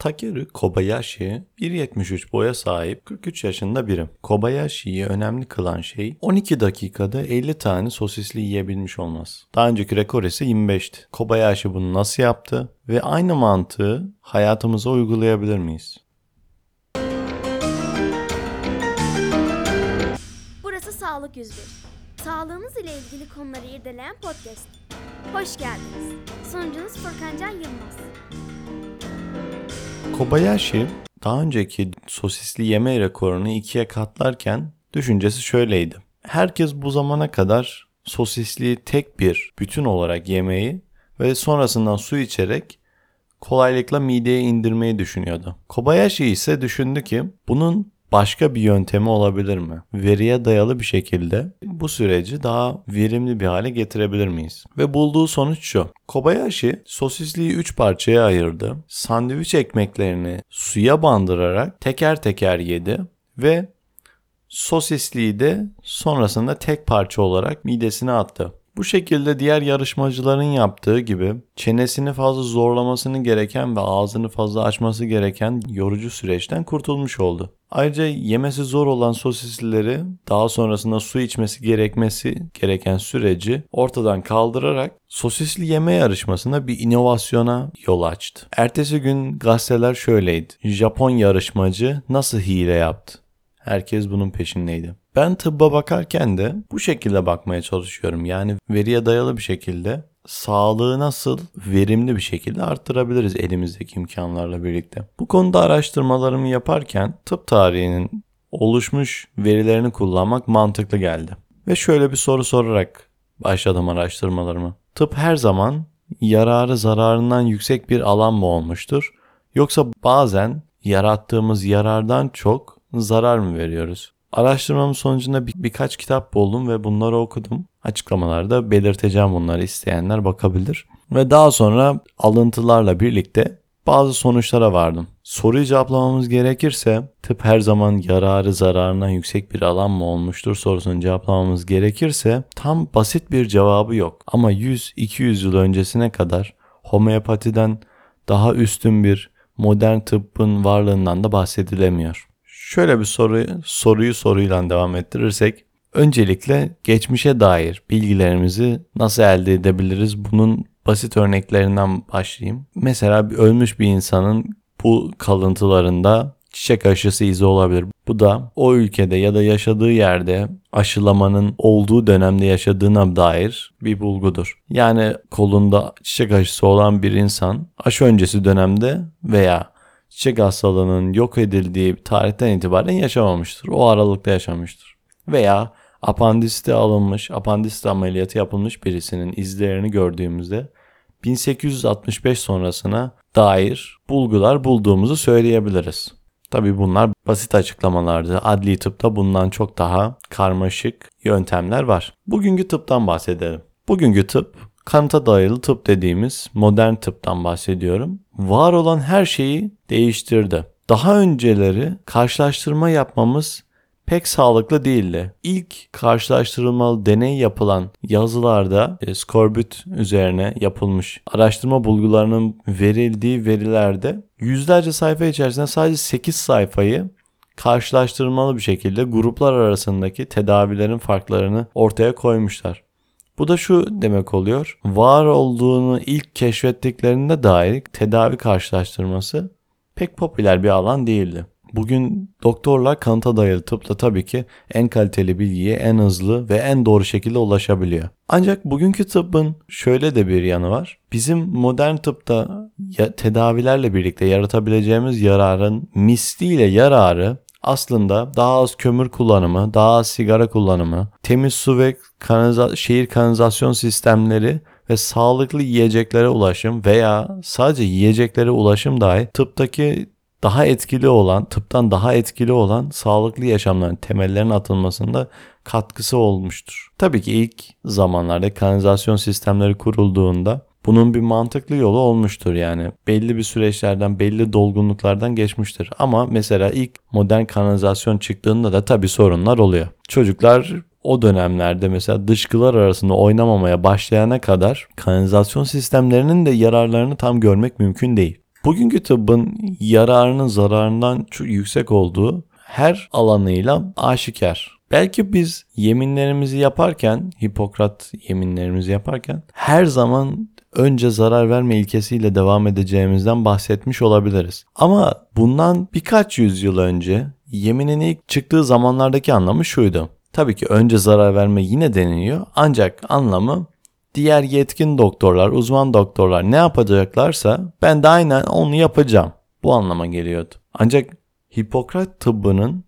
Takeru Kobayashi 1.73 boya sahip 43 yaşında biri. Kobayashi'yi önemli kılan şey 12 dakikada 50 tane sosisli yiyebilmiş olması. Daha önceki rekor ise 25'ti. Kobayashi bunu nasıl yaptı ve aynı mantığı hayatımıza uygulayabilir miyiz? Burası Sağlık 101. Sağlığınız ile ilgili konuları irdeleyen podcast. Hoş geldiniz. Sunucunuz Furkan Can Yılmaz. Kobayashi daha önceki sosisli yeme rekorunu ikiye katlarken düşüncesi şöyleydi. Herkes bu zamana kadar sosisliği tek bir bütün olarak yemeyi ve sonrasından su içerek kolaylıkla mideye indirmeyi düşünüyordu. Kobayashi ise düşündü ki bunun başka bir yöntemi olabilir mi? Veriye dayalı bir şekilde bu süreci daha verimli bir hale getirebilir miyiz? Ve bulduğu sonuç şu. Kobayashi sosisliği 3 parçaya ayırdı. Sandviç ekmeklerini suya bandırarak teker teker yedi ve sosisliği de sonrasında tek parça olarak midesine attı. Bu şekilde diğer yarışmacıların yaptığı gibi çenesini fazla zorlamasını gereken ve ağzını fazla açması gereken yorucu süreçten kurtulmuş oldu. Ayrıca yemesi zor olan sosislileri daha sonrasında su içmesi gerekmesi gereken süreci ortadan kaldırarak sosisli yeme yarışmasında bir inovasyona yol açtı. Ertesi gün gazeteler şöyleydi. Japon yarışmacı nasıl hile yaptı? Herkes bunun peşindeydi. Ben tıbba bakarken de bu şekilde bakmaya çalışıyorum. Yani veriye dayalı bir şekilde sağlığı nasıl verimli bir şekilde arttırabiliriz elimizdeki imkanlarla birlikte. Bu konuda araştırmalarımı yaparken tıp tarihinin oluşmuş verilerini kullanmak mantıklı geldi. Ve şöyle bir soru sorarak başladım araştırmalarımı. Tıp her zaman yararı zararından yüksek bir alan mı olmuştur? Yoksa bazen yarattığımız yarardan çok zarar mı veriyoruz? Araştırmamın sonucunda bir, birkaç kitap buldum ve bunları okudum. Açıklamalarda belirteceğim bunları isteyenler bakabilir. Ve daha sonra alıntılarla birlikte bazı sonuçlara vardım. Soruyu cevaplamamız gerekirse tıp her zaman yararı zararından yüksek bir alan mı olmuştur sorusunu cevaplamamız gerekirse tam basit bir cevabı yok. Ama 100-200 yıl öncesine kadar homeopatiden daha üstün bir modern tıbbın varlığından da bahsedilemiyor. Şöyle bir soru, soruyu soruyla devam ettirirsek, öncelikle geçmişe dair bilgilerimizi nasıl elde edebiliriz? Bunun basit örneklerinden başlayayım. Mesela bir ölmüş bir insanın bu kalıntılarında çiçek aşısı izi olabilir. Bu da o ülkede ya da yaşadığı yerde aşılamanın olduğu dönemde yaşadığına dair bir bulgudur. Yani kolunda çiçek aşısı olan bir insan aşı öncesi dönemde veya çiçek hastalığının yok edildiği tarihten itibaren yaşamamıştır. O aralıkta yaşamıştır. Veya apandiste alınmış, apandiste ameliyatı yapılmış birisinin izlerini gördüğümüzde 1865 sonrasına dair bulgular bulduğumuzu söyleyebiliriz. Tabi bunlar basit açıklamalardı. Adli tıpta bundan çok daha karmaşık yöntemler var. Bugünkü tıptan bahsedelim. Bugünkü tıp kanıta dayalı tıp dediğimiz modern tıptan bahsediyorum. Var olan her şeyi değiştirdi. Daha önceleri karşılaştırma yapmamız pek sağlıklı değildi. İlk karşılaştırılmalı deney yapılan yazılarda e, skorbut üzerine yapılmış araştırma bulgularının verildiği verilerde yüzlerce sayfa içerisinde sadece 8 sayfayı karşılaştırmalı bir şekilde gruplar arasındaki tedavilerin farklarını ortaya koymuşlar. Bu da şu demek oluyor. Var olduğunu ilk keşfettiklerinde dair tedavi karşılaştırması pek popüler bir alan değildi. Bugün doktorlar kanıta dayalı tıpla tabii ki en kaliteli bilgiye en hızlı ve en doğru şekilde ulaşabiliyor. Ancak bugünkü tıbbın şöyle de bir yanı var. Bizim modern tıpta tedavilerle birlikte yaratabileceğimiz yararın misliyle yararı aslında daha az kömür kullanımı, daha az sigara kullanımı, temiz su ve kanaliza şehir kanalizasyon sistemleri ve sağlıklı yiyeceklere ulaşım veya sadece yiyeceklere ulaşım dahi tıptaki daha etkili olan, tıptan daha etkili olan sağlıklı yaşamların temellerinin atılmasında katkısı olmuştur. Tabii ki ilk zamanlarda kanalizasyon sistemleri kurulduğunda bunun bir mantıklı yolu olmuştur yani. Belli bir süreçlerden, belli dolgunluklardan geçmiştir. Ama mesela ilk modern kanalizasyon çıktığında da tabii sorunlar oluyor. Çocuklar o dönemlerde mesela dışkılar arasında oynamamaya başlayana kadar kanalizasyon sistemlerinin de yararlarını tam görmek mümkün değil. Bugünkü tıbbın yararının zararından çok yüksek olduğu her alanıyla aşikar. Belki biz yeminlerimizi yaparken, Hipokrat yeminlerimizi yaparken her zaman önce zarar verme ilkesiyle devam edeceğimizden bahsetmiş olabiliriz. Ama bundan birkaç yüzyıl önce yeminin ilk çıktığı zamanlardaki anlamı şuydu. Tabii ki önce zarar verme yine deniliyor ancak anlamı diğer yetkin doktorlar, uzman doktorlar ne yapacaklarsa ben de aynen onu yapacağım. Bu anlama geliyordu. Ancak Hipokrat tıbbının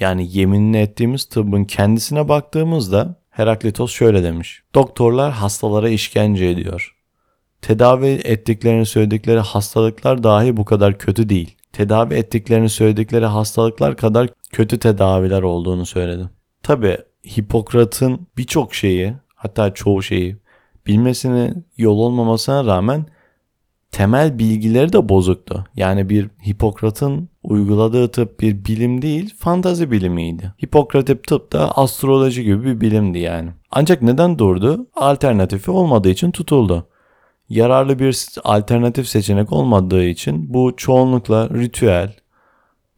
yani yeminini ettiğimiz tıbbın kendisine baktığımızda Heraklitos şöyle demiş. Doktorlar hastalara işkence ediyor. Tedavi ettiklerini söyledikleri hastalıklar dahi bu kadar kötü değil. Tedavi ettiklerini söyledikleri hastalıklar kadar kötü tedaviler olduğunu söyledi. Tabi Hipokrat'ın birçok şeyi hatta çoğu şeyi bilmesine yol olmamasına rağmen temel bilgileri de bozuktu. Yani bir Hipokrat'ın uyguladığı tıp bir bilim değil, fantazi bilimiydi. Hipokrat tıp da astroloji gibi bir bilimdi yani. Ancak neden durdu? Alternatifi olmadığı için tutuldu. Yararlı bir alternatif seçenek olmadığı için bu çoğunlukla ritüel,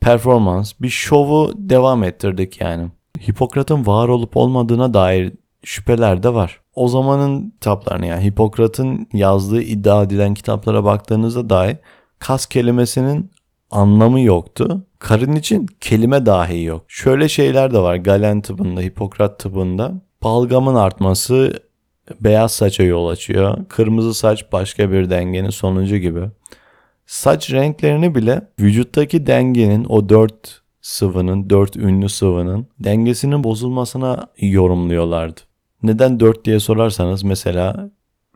performans, bir şovu devam ettirdik yani. Hipokrat'ın var olup olmadığına dair şüpheler de var. O zamanın kitaplarına yani Hipokrat'ın yazdığı iddia edilen kitaplara baktığınızda dahi kas kelimesinin anlamı yoktu. Karın için kelime dahi yok. Şöyle şeyler de var Galen tıbbında, Hipokrat tıbbında. Balgamın artması beyaz saça yol açıyor. Kırmızı saç başka bir dengenin sonucu gibi. Saç renklerini bile vücuttaki dengenin o dört sıvının, dört ünlü sıvının dengesinin bozulmasına yorumluyorlardı. Neden dört diye sorarsanız mesela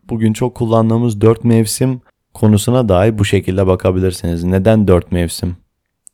bugün çok kullandığımız dört mevsim konusuna dahi bu şekilde bakabilirsiniz. Neden dört mevsim?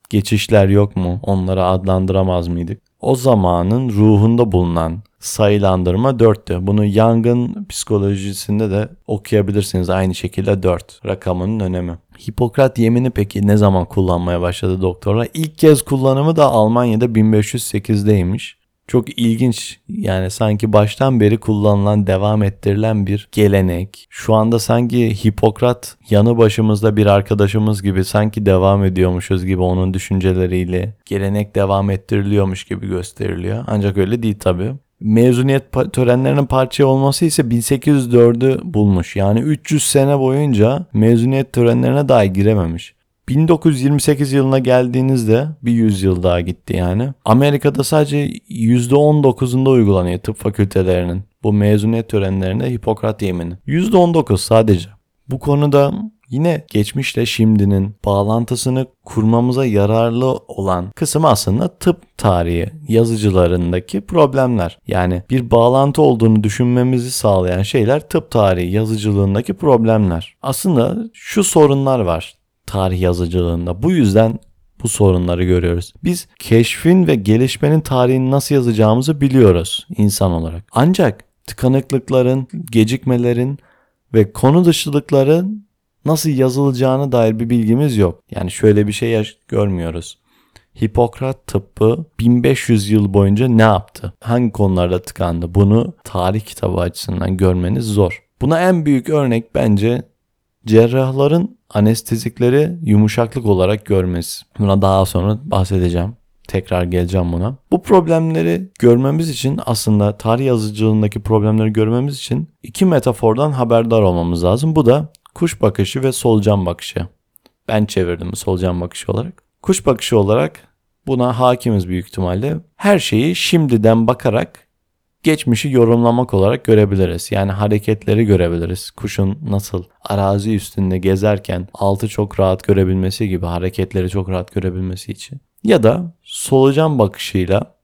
Geçişler yok mu? Onları adlandıramaz mıydık? O zamanın ruhunda bulunan sayılandırma dörttü. Bunu Young'ın psikolojisinde de okuyabilirsiniz. Aynı şekilde dört rakamının önemi. Hipokrat yemini peki ne zaman kullanmaya başladı doktorlar? İlk kez kullanımı da Almanya'da 1508'deymiş. Çok ilginç yani sanki baştan beri kullanılan devam ettirilen bir gelenek. Şu anda sanki Hipokrat yanı başımızda bir arkadaşımız gibi sanki devam ediyormuşuz gibi onun düşünceleriyle gelenek devam ettiriliyormuş gibi gösteriliyor. Ancak öyle değil tabi. Mezuniyet törenlerinin parça olması ise 1804'ü bulmuş. Yani 300 sene boyunca mezuniyet törenlerine dahi girememiş. 1928 yılına geldiğinizde bir yüzyıl daha gitti yani. Amerika'da sadece %19'unda uygulanıyor tıp fakültelerinin. Bu mezuniyet törenlerinde Hipokrat yemini. %19 sadece. Bu konuda yine geçmişle şimdinin bağlantısını kurmamıza yararlı olan kısım aslında tıp tarihi yazıcılarındaki problemler. Yani bir bağlantı olduğunu düşünmemizi sağlayan şeyler tıp tarihi yazıcılığındaki problemler. Aslında şu sorunlar var tarih yazıcılığında. Bu yüzden bu sorunları görüyoruz. Biz keşfin ve gelişmenin tarihini nasıl yazacağımızı biliyoruz insan olarak. Ancak tıkanıklıkların, gecikmelerin ve konu dışılıkların nasıl yazılacağına dair bir bilgimiz yok. Yani şöyle bir şey görmüyoruz. Hipokrat tıbbı 1500 yıl boyunca ne yaptı? Hangi konularda tıkandı? Bunu tarih kitabı açısından görmeniz zor. Buna en büyük örnek bence cerrahların anestezikleri yumuşaklık olarak görmesi. Buna daha sonra bahsedeceğim. Tekrar geleceğim buna. Bu problemleri görmemiz için aslında tarih yazıcılığındaki problemleri görmemiz için iki metafordan haberdar olmamız lazım. Bu da kuş bakışı ve solucan bakışı. Ben çevirdim solucan bakışı olarak. Kuş bakışı olarak buna hakimiz büyük ihtimalle. Her şeyi şimdiden bakarak geçmişi yorumlamak olarak görebiliriz. Yani hareketleri görebiliriz. Kuşun nasıl arazi üstünde gezerken altı çok rahat görebilmesi gibi hareketleri çok rahat görebilmesi için. Ya da solucan bakışıyla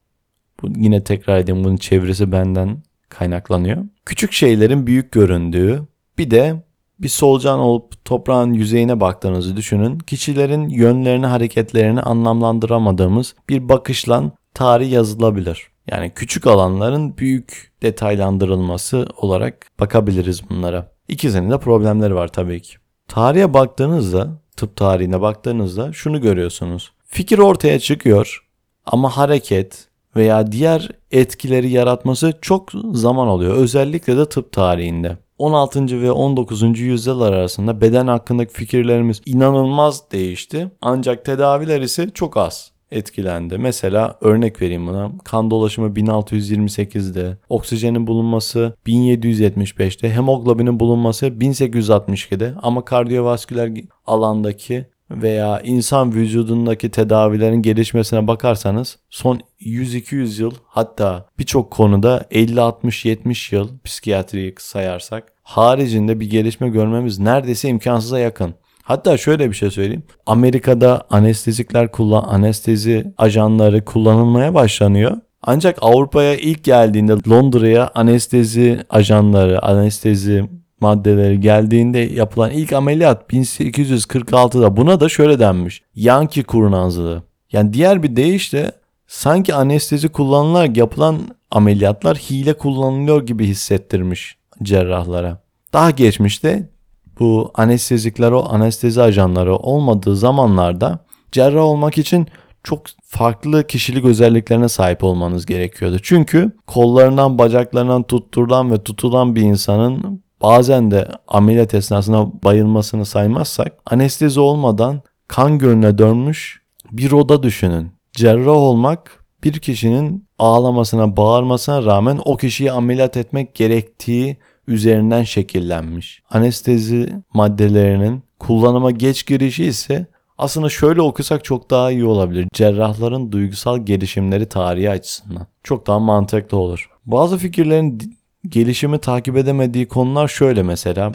bu yine tekrar edeyim bunun çevresi benden kaynaklanıyor. Küçük şeylerin büyük göründüğü bir de bir solucan olup toprağın yüzeyine baktığınızı düşünün. Kişilerin yönlerini, hareketlerini anlamlandıramadığımız bir bakışla tarih yazılabilir. Yani küçük alanların büyük detaylandırılması olarak bakabiliriz bunlara. İkisinin de problemleri var tabii ki. Tarihe baktığınızda, tıp tarihine baktığınızda şunu görüyorsunuz. Fikir ortaya çıkıyor ama hareket veya diğer etkileri yaratması çok zaman alıyor. Özellikle de tıp tarihinde. 16. ve 19. yüzyıllar arasında beden hakkındaki fikirlerimiz inanılmaz değişti. Ancak tedaviler ise çok az etkilendi. Mesela örnek vereyim buna. Kan dolaşımı 1628'de, oksijenin bulunması 1775'te, hemoglobinin bulunması 1862'de ama kardiyovasküler alandaki veya insan vücudundaki tedavilerin gelişmesine bakarsanız son 100-200 yıl hatta birçok konuda 50-60-70 yıl psikiyatriyi sayarsak haricinde bir gelişme görmemiz neredeyse imkansıza yakın. Hatta şöyle bir şey söyleyeyim. Amerika'da anestezikler kullan anestezi ajanları kullanılmaya başlanıyor. Ancak Avrupa'ya ilk geldiğinde Londra'ya anestezi ajanları, anestezi maddeleri geldiğinde yapılan ilk ameliyat 1846'da buna da şöyle denmiş. Yankee kurnazlığı. Yani diğer bir deyişle sanki anestezi kullanılarak yapılan ameliyatlar hile kullanılıyor gibi hissettirmiş cerrahlara. Daha geçmişte bu anestezikler o anestezi ajanları olmadığı zamanlarda cerrah olmak için çok farklı kişilik özelliklerine sahip olmanız gerekiyordu. Çünkü kollarından bacaklarından tutturulan ve tutulan bir insanın bazen de ameliyat esnasında bayılmasını saymazsak anestezi olmadan kan gölüne dönmüş bir oda düşünün. Cerrah olmak bir kişinin ağlamasına, bağırmasına rağmen o kişiyi ameliyat etmek gerektiği üzerinden şekillenmiş. Anestezi maddelerinin kullanıma geç girişi ise aslında şöyle okusak çok daha iyi olabilir. Cerrahların duygusal gelişimleri tarihi açısından. Çok daha mantıklı olur. Bazı fikirlerin gelişimi takip edemediği konular şöyle mesela.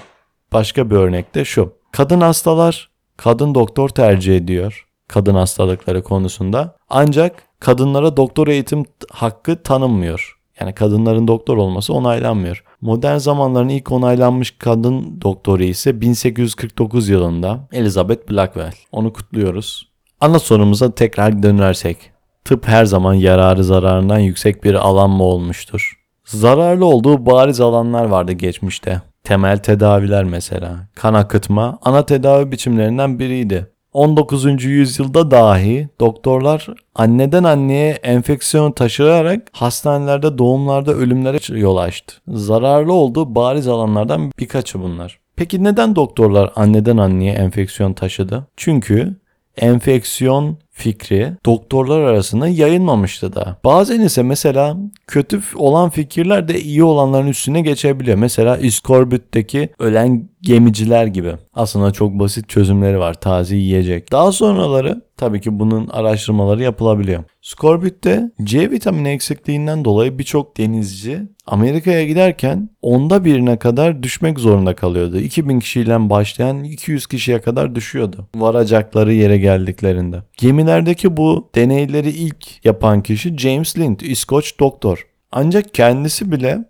Başka bir örnekte şu. Kadın hastalar kadın doktor tercih ediyor kadın hastalıkları konusunda. Ancak kadınlara doktor eğitim hakkı tanınmıyor. Yani kadınların doktor olması onaylanmıyor. Modern zamanların ilk onaylanmış kadın doktoru ise 1849 yılında Elizabeth Blackwell. Onu kutluyoruz. Ana sorumuza tekrar dönersek. Tıp her zaman yararı zararından yüksek bir alan mı olmuştur? Zararlı olduğu bariz alanlar vardı geçmişte. Temel tedaviler mesela. Kan akıtma ana tedavi biçimlerinden biriydi. 19. yüzyılda dahi doktorlar anneden anneye enfeksiyon taşıyarak hastanelerde doğumlarda ölümlere yol açtı. Zararlı olduğu bariz alanlardan birkaçı bunlar. Peki neden doktorlar anneden anneye enfeksiyon taşıdı? Çünkü enfeksiyon fikri doktorlar arasında yayılmamıştı da. Bazen ise mesela kötü olan fikirler de iyi olanların üstüne geçebiliyor. Mesela İskorbüt'teki ölen gemiciler gibi. Aslında çok basit çözümleri var. Taze yiyecek. Daha sonraları tabii ki bunun araştırmaları yapılabiliyor. Skorbüt'te C vitamini eksikliğinden dolayı birçok denizci Amerika'ya giderken onda birine kadar düşmek zorunda kalıyordu. 2000 kişiyle başlayan 200 kişiye kadar düşüyordu. Varacakları yere geldiklerinde. Gemilerdeki bu deneyleri ilk yapan kişi James Lind, İskoç doktor. Ancak kendisi bile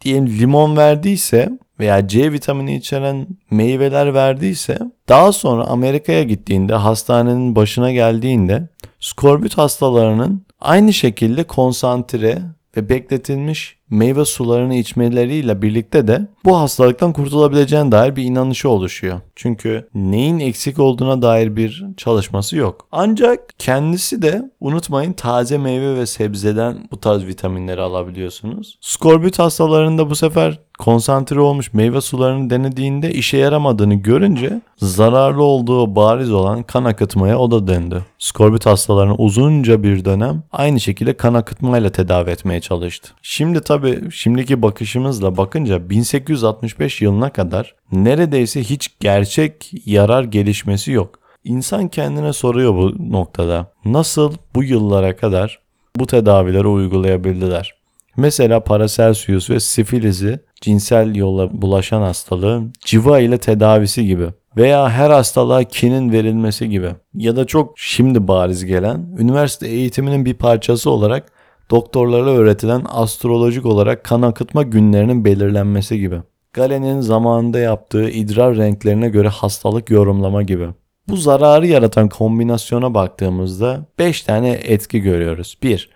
diyelim limon verdiyse veya C vitamini içeren meyveler verdiyse daha sonra Amerika'ya gittiğinde hastanenin başına geldiğinde skorbut hastalarının aynı şekilde konsantre ve bekletilmiş meyve sularını içmeleriyle birlikte de bu hastalıktan kurtulabileceğine dair bir inanışı oluşuyor. Çünkü neyin eksik olduğuna dair bir çalışması yok. Ancak kendisi de unutmayın taze meyve ve sebzeden bu tarz vitaminleri alabiliyorsunuz. Skorbut hastalarında bu sefer konsantre olmuş meyve sularını denediğinde işe yaramadığını görünce zararlı olduğu bariz olan kan akıtmaya o da döndü. Skorbut hastalarını uzunca bir dönem aynı şekilde kan akıtmayla tedavi etmeye çalıştı. Şimdi tabi şimdiki bakışımızla bakınca 1865 yılına kadar neredeyse hiç gerçek yarar gelişmesi yok. İnsan kendine soruyor bu noktada. Nasıl bu yıllara kadar bu tedavileri uygulayabildiler? Mesela Paracelsus ve sifilizi cinsel yolla bulaşan hastalığı civa ile tedavisi gibi veya her hastalığa kinin verilmesi gibi ya da çok şimdi bariz gelen üniversite eğitiminin bir parçası olarak doktorlara öğretilen astrolojik olarak kan akıtma günlerinin belirlenmesi gibi. Galen'in zamanında yaptığı idrar renklerine göre hastalık yorumlama gibi. Bu zararı yaratan kombinasyona baktığımızda 5 tane etki görüyoruz. 1.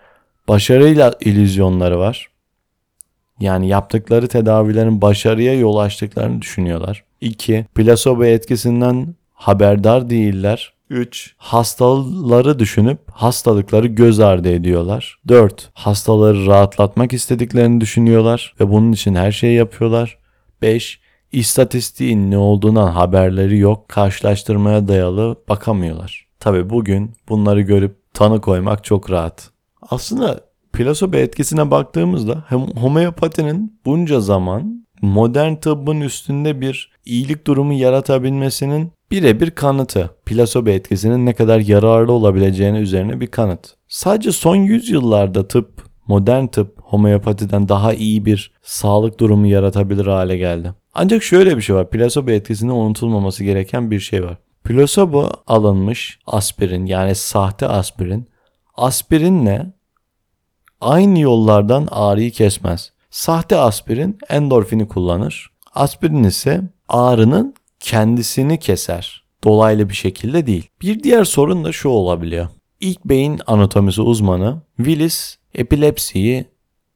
Başarıyla illüzyonları var. Yani yaptıkları tedavilerin başarıya yol açtıklarını düşünüyorlar. 2. Plasebo etkisinden haberdar değiller. 3. Hastaları düşünüp hastalıkları göz ardı ediyorlar. 4. Hastaları rahatlatmak istediklerini düşünüyorlar ve bunun için her şeyi yapıyorlar. 5. İstatistiğin ne olduğundan haberleri yok. Karşılaştırmaya dayalı bakamıyorlar. Tabi bugün bunları görüp tanı koymak çok rahat. Aslında plasebo etkisine baktığımızda hem homeopatinin bunca zaman modern tıbbın üstünde bir iyilik durumu yaratabilmesinin birebir kanıtı. Plasebo etkisinin ne kadar yararlı olabileceğine üzerine bir kanıt. Sadece son yüzyıllarda tıp, modern tıp homeopatiden daha iyi bir sağlık durumu yaratabilir hale geldi. Ancak şöyle bir şey var. Plasebo etkisinde unutulmaması gereken bir şey var. Plasebo alınmış aspirin yani sahte aspirin aspirinle aynı yollardan ağrıyı kesmez. Sahte aspirin endorfini kullanır. Aspirin ise ağrının kendisini keser. Dolaylı bir şekilde değil. Bir diğer sorun da şu olabiliyor. İlk beyin anatomisi uzmanı Willis epilepsiyi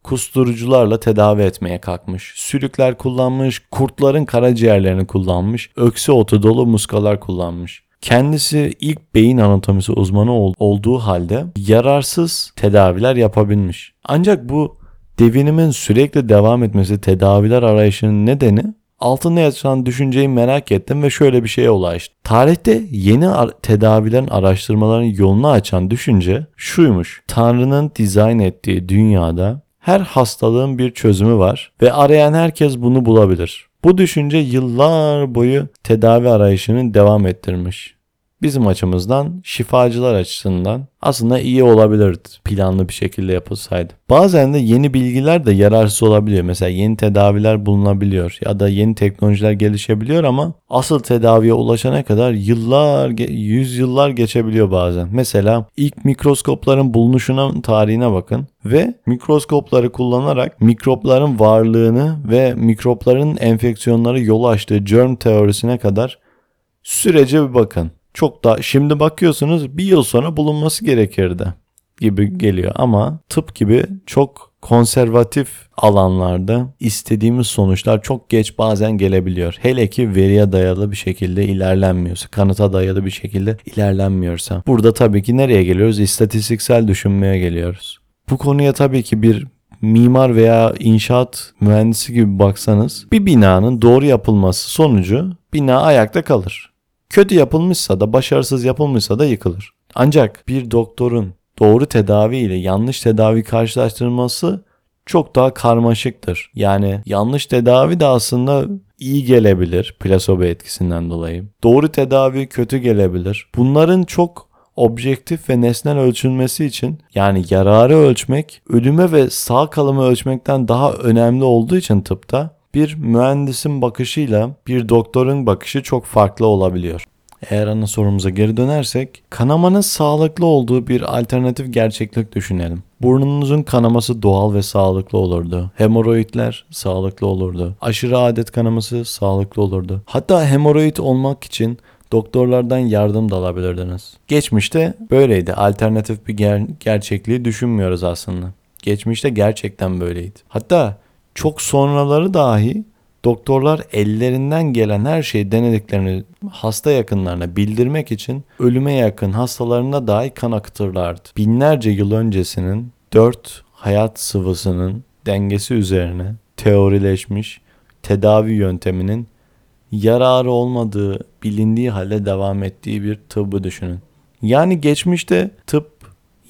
kusturucularla tedavi etmeye kalkmış. Sülükler kullanmış, kurtların karaciğerlerini kullanmış, öksü otu dolu muskalar kullanmış. Kendisi ilk beyin anatomisi uzmanı ol- olduğu halde yararsız tedaviler yapabilmiş. Ancak bu devinimin sürekli devam etmesi tedaviler arayışının nedeni altında yatan düşünceyi merak ettim ve şöyle bir şeye ulaştım. Tarihte yeni ar- tedavilerin araştırmaların yolunu açan düşünce şuymuş. Tanrı'nın dizayn ettiği dünyada her hastalığın bir çözümü var ve arayan herkes bunu bulabilir. Bu düşünce yıllar boyu tedavi arayışını devam ettirmiş. Bizim açımızdan, şifacılar açısından aslında iyi olabilirdi planlı bir şekilde yapılsaydı. Bazen de yeni bilgiler de yararsız olabiliyor. Mesela yeni tedaviler bulunabiliyor ya da yeni teknolojiler gelişebiliyor ama asıl tedaviye ulaşana kadar yıllar, yüzyıllar geçebiliyor bazen. Mesela ilk mikroskopların bulunuşuna tarihine bakın ve mikroskopları kullanarak mikropların varlığını ve mikropların enfeksiyonları yol açtığı germ teorisine kadar sürece bir bakın. Çok da şimdi bakıyorsunuz bir yıl sonra bulunması gerekirdi gibi geliyor ama tıp gibi çok konservatif alanlarda istediğimiz sonuçlar çok geç bazen gelebiliyor. Hele ki veriye dayalı bir şekilde ilerlenmiyorsa, kanıta dayalı bir şekilde ilerlenmiyorsa. Burada tabii ki nereye geliyoruz? İstatistiksel düşünmeye geliyoruz. Bu konuya tabii ki bir mimar veya inşaat mühendisi gibi baksanız bir binanın doğru yapılması sonucu bina ayakta kalır. Kötü yapılmışsa da başarısız yapılmışsa da yıkılır. Ancak bir doktorun doğru tedavi ile yanlış tedavi karşılaştırılması çok daha karmaşıktır. Yani yanlış tedavi de aslında iyi gelebilir plasebo etkisinden dolayı. Doğru tedavi kötü gelebilir. Bunların çok objektif ve nesnel ölçülmesi için yani yararı ölçmek ölüme ve sağ kalımı ölçmekten daha önemli olduğu için tıpta bir mühendisin bakışıyla bir doktorun bakışı çok farklı olabiliyor. Eğer ana sorumuza geri dönersek, kanamanın sağlıklı olduğu bir alternatif gerçeklik düşünelim. Burnunuzun kanaması doğal ve sağlıklı olurdu. Hemoroidler sağlıklı olurdu. Aşırı adet kanaması sağlıklı olurdu. Hatta hemoroid olmak için doktorlardan yardım da alabilirdiniz. Geçmişte böyleydi. Alternatif bir ger- gerçekliği düşünmüyoruz aslında. Geçmişte gerçekten böyleydi. Hatta çok sonraları dahi doktorlar ellerinden gelen her şeyi denediklerini hasta yakınlarına bildirmek için ölüme yakın hastalarına dahi kan akıtırlardı. Binlerce yıl öncesinin dört hayat sıvısının dengesi üzerine teorileşmiş tedavi yönteminin yararı olmadığı bilindiği halde devam ettiği bir tıbbı düşünün. Yani geçmişte tıp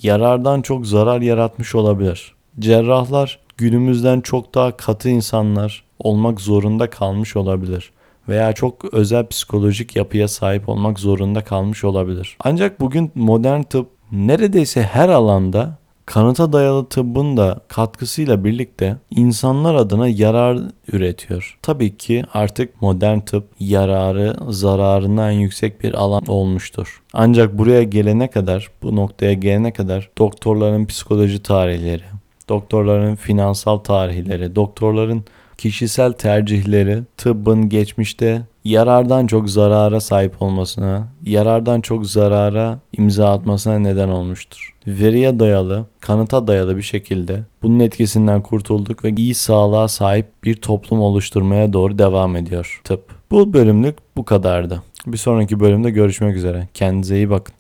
yarardan çok zarar yaratmış olabilir. Cerrahlar günümüzden çok daha katı insanlar olmak zorunda kalmış olabilir veya çok özel psikolojik yapıya sahip olmak zorunda kalmış olabilir. Ancak bugün modern tıp neredeyse her alanda kanıta dayalı tıbbın da katkısıyla birlikte insanlar adına yarar üretiyor. Tabii ki artık modern tıp yararı zararından yüksek bir alan olmuştur. Ancak buraya gelene kadar, bu noktaya gelene kadar doktorların psikoloji tarihleri, doktorların finansal tarihleri, doktorların kişisel tercihleri tıbbın geçmişte yarardan çok zarara sahip olmasına, yarardan çok zarara imza atmasına neden olmuştur. Veriye dayalı, kanıta dayalı bir şekilde bunun etkisinden kurtulduk ve iyi sağlığa sahip bir toplum oluşturmaya doğru devam ediyor tıp. Bu bölümlük bu kadardı. Bir sonraki bölümde görüşmek üzere. Kendinize iyi bakın.